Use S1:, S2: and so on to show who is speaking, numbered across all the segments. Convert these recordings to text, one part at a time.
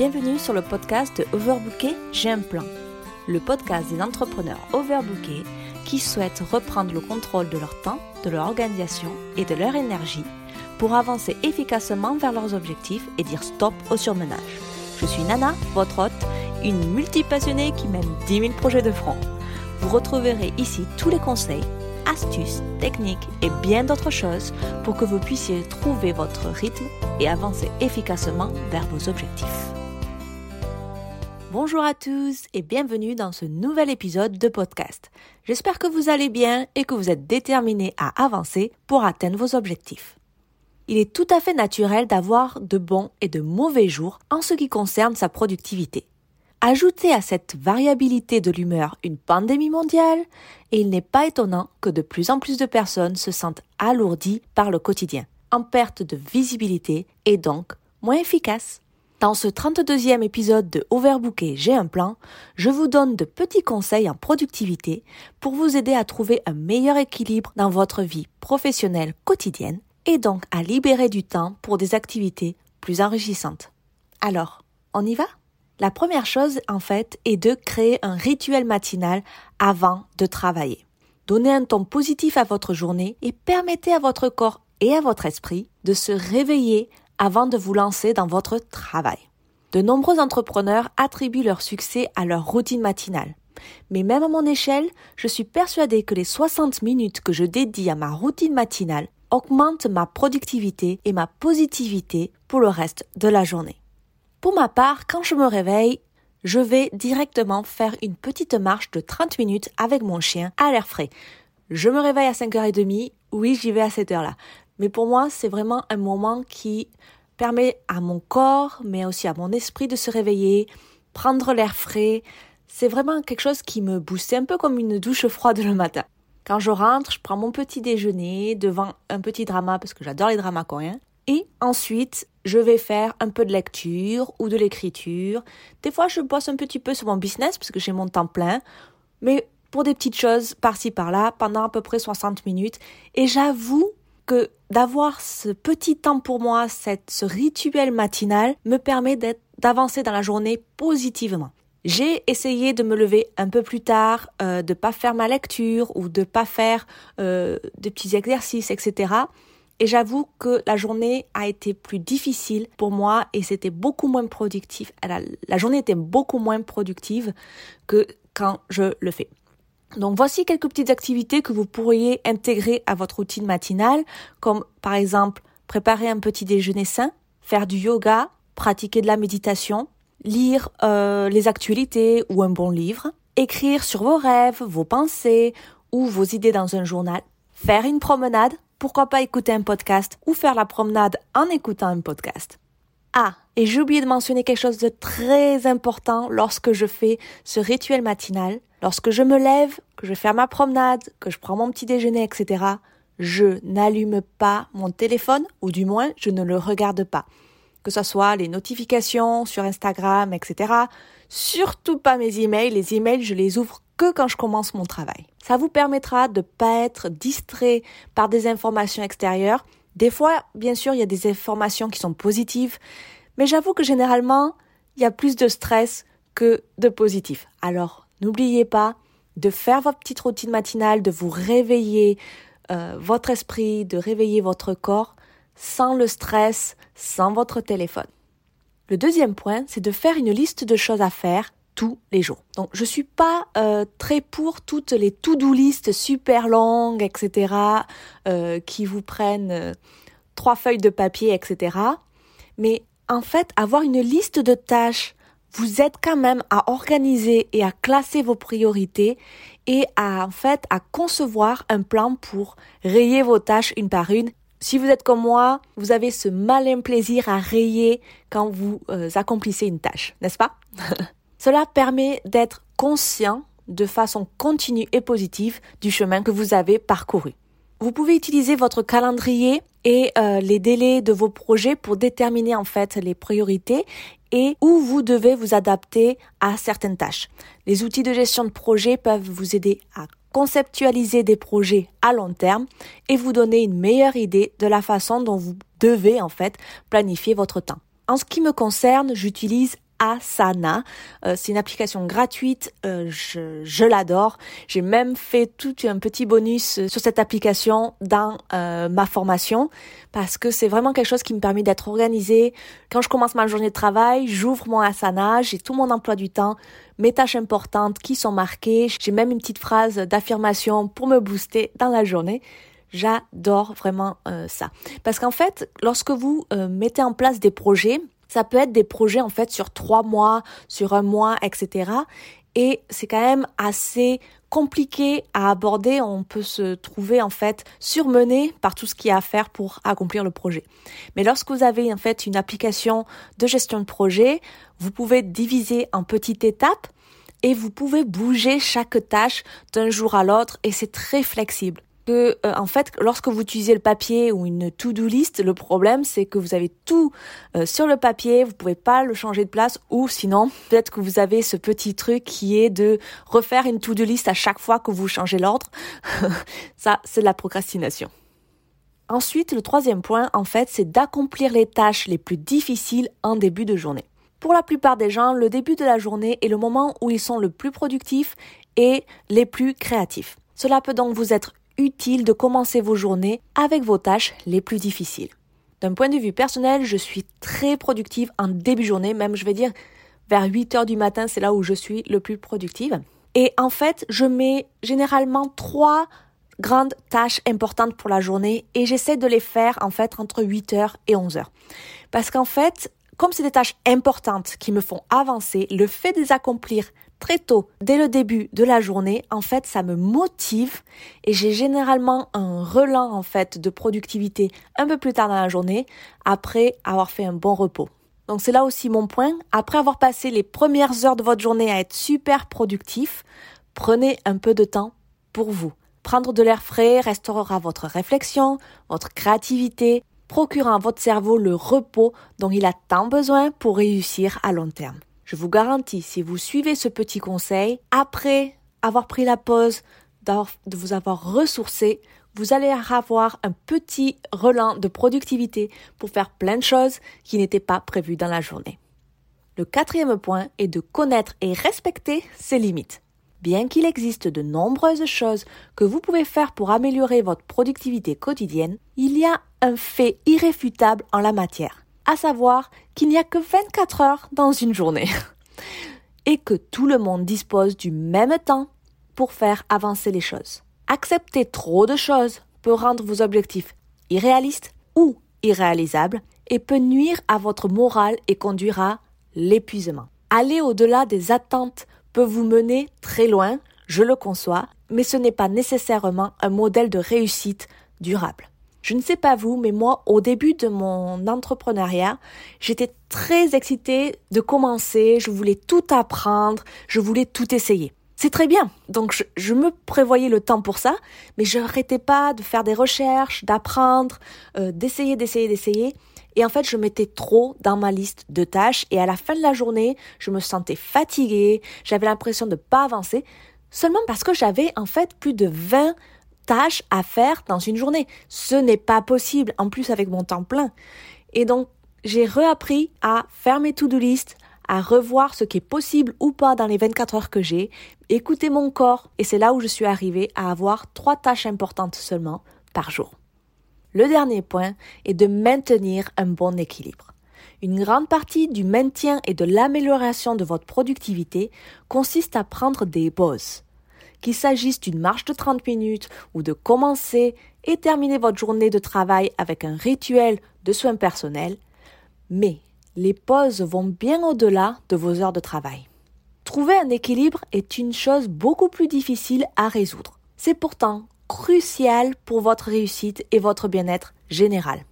S1: Bienvenue sur le podcast de Overbooké, j'ai un plan. Le podcast des entrepreneurs overbookés qui souhaitent reprendre le contrôle de leur temps, de leur organisation et de leur énergie pour avancer efficacement vers leurs objectifs et dire stop au surmenage. Je suis Nana, votre hôte, une multipassionnée qui mène 10 000 projets de front. Vous retrouverez ici tous les conseils astuces, techniques et bien d'autres choses pour que vous puissiez trouver votre rythme et avancer efficacement vers vos objectifs. Bonjour à tous et bienvenue dans ce nouvel épisode de podcast. J'espère que vous allez bien et que vous êtes déterminés à avancer pour atteindre vos objectifs. Il est tout à fait naturel d'avoir de bons et de mauvais jours en ce qui concerne sa productivité. Ajoutez à cette variabilité de l'humeur une pandémie mondiale, et il n'est pas étonnant que de plus en plus de personnes se sentent alourdies par le quotidien, en perte de visibilité et donc moins efficaces. Dans ce 32e épisode de Overbooké J'ai un plan, je vous donne de petits conseils en productivité pour vous aider à trouver un meilleur équilibre dans votre vie professionnelle quotidienne et donc à libérer du temps pour des activités plus enrichissantes. Alors, on y va? La première chose, en fait, est de créer un rituel matinal avant de travailler. Donnez un ton positif à votre journée et permettez à votre corps et à votre esprit de se réveiller avant de vous lancer dans votre travail. De nombreux entrepreneurs attribuent leur succès à leur routine matinale. Mais même à mon échelle, je suis persuadée que les 60 minutes que je dédie à ma routine matinale augmentent ma productivité et ma positivité pour le reste de la journée. Pour ma part, quand je me réveille, je vais directement faire une petite marche de 30 minutes avec mon chien à l'air frais. Je me réveille à 5h30, oui, j'y vais à cette heure-là. Mais pour moi, c'est vraiment un moment qui permet à mon corps, mais aussi à mon esprit de se réveiller, prendre l'air frais. C'est vraiment quelque chose qui me booste. Un peu comme une douche froide le matin. Quand je rentre, je prends mon petit déjeuner devant un petit drama parce que j'adore les dramas coréens. Et ensuite, je vais faire un peu de lecture ou de l'écriture. Des fois, je bosse un petit peu sur mon business parce que j'ai mon temps plein. Mais pour des petites choses par-ci par-là pendant à peu près 60 minutes. Et j'avoue que d'avoir ce petit temps pour moi, cette, ce rituel matinal me permet d'avancer dans la journée positivement. J'ai essayé de me lever un peu plus tard, euh, de pas faire ma lecture ou de pas faire euh, des petits exercices, etc. Et j'avoue que la journée a été plus difficile pour moi et c'était beaucoup moins productif. La, journée était beaucoup moins productive que quand je le fais. Donc voici quelques petites activités que vous pourriez intégrer à votre routine matinale, comme par exemple préparer un petit déjeuner sain, faire du yoga, pratiquer de la méditation, lire euh, les actualités ou un bon livre, écrire sur vos rêves, vos pensées ou vos idées dans un journal, faire une promenade pourquoi pas écouter un podcast ou faire la promenade en écoutant un podcast. Ah, et j'ai oublié de mentionner quelque chose de très important lorsque je fais ce rituel matinal. Lorsque je me lève, que je fais ma promenade, que je prends mon petit déjeuner, etc., je n'allume pas mon téléphone, ou du moins, je ne le regarde pas. Que ce soit les notifications sur Instagram, etc. Surtout pas mes emails. Les emails, je les ouvre que quand je commence mon travail. Ça vous permettra de ne pas être distrait par des informations extérieures. Des fois, bien sûr, il y a des informations qui sont positives, mais j'avoue que généralement, il y a plus de stress que de positif. Alors, n'oubliez pas de faire votre petite routine matinale, de vous réveiller euh, votre esprit, de réveiller votre corps sans le stress, sans votre téléphone. Le deuxième point, c'est de faire une liste de choses à faire tous les jours. Donc je suis pas euh, très pour toutes les to-do list super longues, etc., euh, qui vous prennent trois feuilles de papier, etc. Mais en fait, avoir une liste de tâches vous aide quand même à organiser et à classer vos priorités et à en fait à concevoir un plan pour rayer vos tâches une par une. Si vous êtes comme moi, vous avez ce malin plaisir à rayer quand vous accomplissez une tâche, n'est-ce pas? Cela permet d'être conscient de façon continue et positive du chemin que vous avez parcouru. Vous pouvez utiliser votre calendrier et euh, les délais de vos projets pour déterminer en fait les priorités et où vous devez vous adapter à certaines tâches. Les outils de gestion de projet peuvent vous aider à conceptualiser des projets à long terme et vous donner une meilleure idée de la façon dont vous devez en fait planifier votre temps. En ce qui me concerne, j'utilise Asana. Euh, c'est une application gratuite, euh, je, je l'adore. J'ai même fait tout un petit bonus sur cette application dans ma formation parce que c'est vraiment quelque chose qui me permet d'être organisée. Quand je commence ma journée de travail, j'ouvre mon Asana, j'ai tout mon emploi du temps, mes tâches importantes qui sont marquées. J'ai même une petite phrase d'affirmation pour me booster dans la journée. J'adore vraiment euh, ça. Parce qu'en fait, lorsque vous euh, mettez en place des projets, ça peut être des projets en fait sur trois mois, sur un mois, etc. Et c'est quand même assez compliqué à aborder. On peut se trouver en fait surmené par tout ce qu'il y a à faire pour accomplir le projet. Mais lorsque vous avez en fait une application de gestion de projet, vous pouvez diviser en petites étapes et vous pouvez bouger chaque tâche d'un jour à l'autre et c'est très flexible euh, en fait lorsque vous utilisez le papier ou une to-do list, le problème c'est que vous avez tout euh, sur le papier, vous pouvez pas le changer de place ou sinon peut-être que vous avez ce petit truc qui est de refaire une to-do list à chaque fois que vous changez l'ordre. Ça c'est de la procrastination. Ensuite, le troisième point en fait, c'est d'accomplir les tâches les plus difficiles en début de journée. Pour la plupart des gens, le début de la journée est le moment où ils sont le plus productifs et les plus créatifs. Cela peut donc vous être utile de commencer vos journées avec vos tâches les plus difficiles. D'un point de vue personnel, je suis très productive en début journée, même je vais dire vers 8 heures du matin, c'est là où je suis le plus productive. Et en fait, je mets généralement trois grandes tâches importantes pour la journée et j'essaie de les faire en fait entre 8 heures et 11 heures. Parce qu'en fait, comme c'est des tâches importantes qui me font avancer, le fait de les accomplir très tôt, dès le début de la journée, en fait, ça me motive et j'ai généralement un relan, en fait, de productivité un peu plus tard dans la journée après avoir fait un bon repos. Donc c'est là aussi mon point. Après avoir passé les premières heures de votre journée à être super productif, prenez un peu de temps pour vous. Prendre de l'air frais restaurera votre réflexion, votre créativité, procurant à votre cerveau le repos dont il a tant besoin pour réussir à long terme. Je vous garantis, si vous suivez ce petit conseil, après avoir pris la pause, de vous avoir ressourcé, vous allez avoir un petit relan de productivité pour faire plein de choses qui n'étaient pas prévues dans la journée. Le quatrième point est de connaître et respecter ses limites. Bien qu'il existe de nombreuses choses que vous pouvez faire pour améliorer votre productivité quotidienne, il y a un fait irréfutable en la matière à savoir qu'il n'y a que 24 heures dans une journée et que tout le monde dispose du même temps pour faire avancer les choses. Accepter trop de choses peut rendre vos objectifs irréalistes ou irréalisables et peut nuire à votre morale et conduire à l'épuisement. Aller au-delà des attentes peut vous mener très loin, je le conçois, mais ce n'est pas nécessairement un modèle de réussite durable. Je ne sais pas vous, mais moi, au début de mon entrepreneuriat, j'étais très excitée de commencer, je voulais tout apprendre, je voulais tout essayer. C'est très bien. Donc je, me prévoyais le temps pour ça, mais je n'arrêtais pas de faire des recherches, d'apprendre, euh, d'essayer, d'essayer, d'essayer. Et en fait, je mettais trop dans ma liste de tâches et à la fin de la journée, je me sentais fatiguée, j'avais l'impression de ne pas avancer, seulement parce que j'avais en fait plus de 20 tâches à faire dans une journée. Ce n'est pas possible, en plus avec mon temps plein. Et donc, j'ai réappris à faire mes to-do à revoir ce qui est possible ou pas dans les 24 heures que j'ai, écouter mon corps, et c'est là où je suis arrivée à avoir trois tâches importantes seulement par jour. Le dernier point est de maintenir un bon équilibre. Une grande partie du maintien et de l'amélioration de votre productivité consiste à prendre des pauses qu'il s'agisse d'une marche de 30 minutes ou de commencer et terminer votre journée de travail avec un rituel de soins personnels, mais les pauses vont bien au-delà de vos heures de travail. Trouver un équilibre est une chose beaucoup plus difficile à résoudre. C'est pourtant crucial pour votre réussite et votre bien-être général.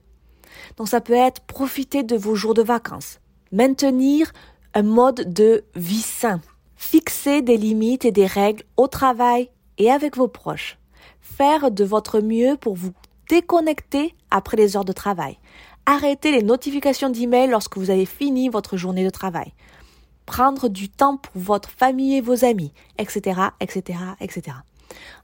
S1: Donc ça peut être profiter de vos jours de vacances, maintenir un mode de vie sain, Fixer des limites et des règles au travail et avec vos proches. Faire de votre mieux pour vous déconnecter après les heures de travail. Arrêter les notifications d'email lorsque vous avez fini votre journée de travail. Prendre du temps pour votre famille et vos amis, etc., etc., etc.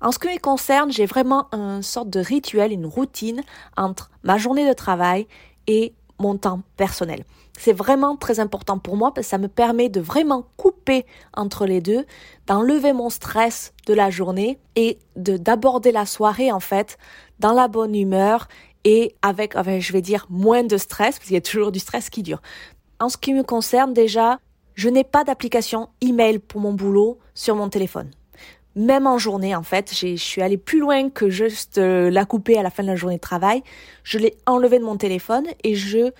S1: En ce qui me concerne, j'ai vraiment une sorte de rituel, une routine entre ma journée de travail et mon temps personnel. C'est vraiment très important pour moi parce que ça me permet de vraiment couper entre les deux, d'enlever mon stress de la journée et de d'aborder la soirée en fait dans la bonne humeur et avec, je vais dire, moins de stress parce qu'il y a toujours du stress qui dure. En ce qui me concerne déjà, je n'ai pas d'application email pour mon boulot sur mon téléphone même en journée en fait, je suis allée plus loin que juste euh, la couper à la fin de la journée de travail. Je l'ai enlevée de mon téléphone et je,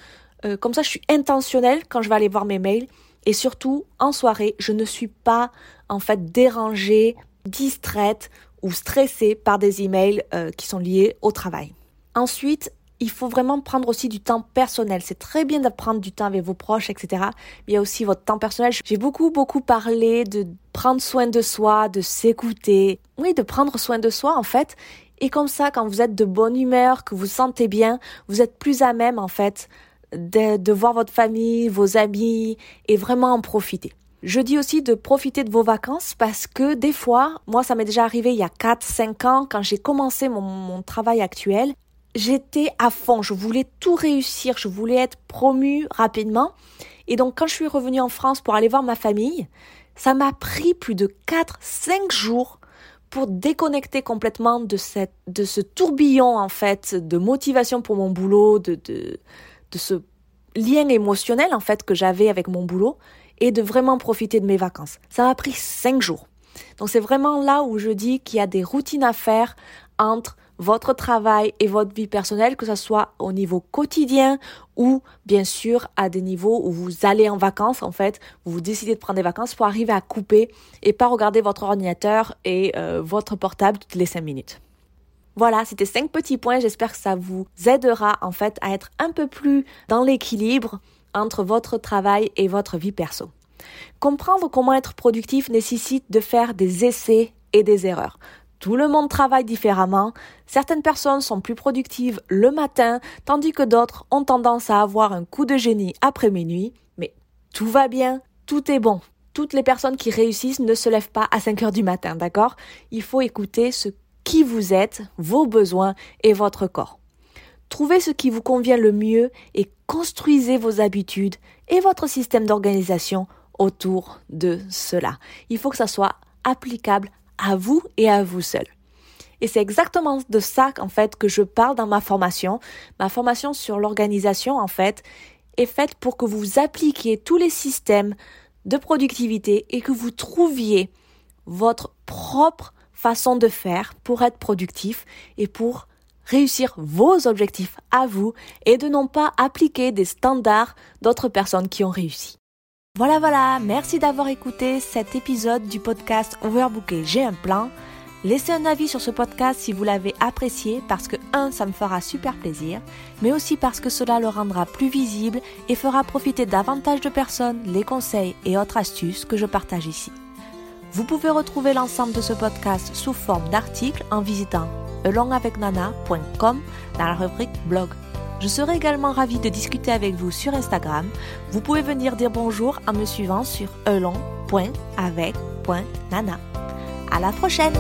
S1: euh, comme ça, je suis intentionnelle quand je vais aller voir mes mails. Et surtout, en soirée, je ne suis pas en fait dérangée, distraite ou stressée par des emails euh, qui sont liés au travail. Ensuite, il faut vraiment prendre aussi du temps personnel. C'est très bien de prendre du temps avec vos proches, etc. Mais il y a aussi votre temps personnel. J'ai beaucoup, beaucoup parlé de prendre soin de soi, de s'écouter. Oui, de prendre soin de soi, en fait. Et comme ça, quand vous êtes de bonne humeur, que vous sentez bien, vous êtes plus à même, en fait, de, de voir votre famille, vos amis, et vraiment en profiter. Je dis aussi de profiter de vos vacances parce que des fois, moi ça m'est déjà arrivé il y a 4-5 ans quand j'ai commencé mon, mon, travail actuel, j'étais à fond, je voulais tout réussir, je voulais être promue rapidement. Et donc quand je suis revenue en France pour aller voir ma famille, ça m'a pris plus de 4-5 jours pour déconnecter complètement de, cette, de ce tourbillon en fait de motivation pour mon boulot, de, de, de ce lien émotionnel en fait que j'avais avec mon boulot et de vraiment profiter de mes vacances. Ça m'a pris 5 jours. Donc c'est vraiment là où je dis qu'il y a des routines à faire entre votre travail et votre vie personnelle, que ce soit au niveau quotidien ou bien sûr à des niveaux où vous allez en vacances en fait, vous décidez de prendre des vacances pour arriver à couper et pas regarder votre ordinateur et euh, votre portable toutes les cinq minutes. Voilà, c'était cinq petits points. J'espère que ça vous aidera en fait à être un peu plus dans l'équilibre entre votre travail et votre vie perso. Comprendre comment être productif nécessite de faire des essais et des erreurs. Tout le monde travaille différemment. Certaines personnes sont plus productives le matin, tandis que d'autres ont tendance à avoir un coup de génie après minuit. Mais tout va bien, tout est bon. Toutes les personnes qui réussissent ne se lèvent pas à 5 heures du matin, d'accord? Il faut écouter ce qui vous êtes, vos besoins et votre corps. Trouvez ce qui vous convient le mieux et construisez vos habitudes et votre système d'organisation autour de cela. Il faut que ça soit applicable à vous et à vous seul. Et c'est exactement de ça en fait que je parle dans ma formation. Ma formation sur l'organisation en fait est faite pour que vous appliquiez tous les systèmes de productivité et que vous trouviez votre propre façon de faire pour être productif et pour réussir vos objectifs à vous et de non pas appliquer des standards d'autres personnes qui ont réussi. Voilà, voilà, merci d'avoir écouté cet épisode du podcast Overbooké, j'ai un plan. Laissez un avis sur ce podcast si vous l'avez apprécié parce que, un, ça me fera super plaisir, mais aussi parce que cela le rendra plus visible et fera profiter davantage de personnes les conseils et autres astuces que je partage ici. Vous pouvez retrouver l'ensemble de ce podcast sous forme d'articles en visitant alongavecnana.com dans la rubrique blog. Je serai également ravie de discuter avec vous sur Instagram. Vous pouvez venir dire bonjour en me suivant sur elon.avec.nana. À la prochaine!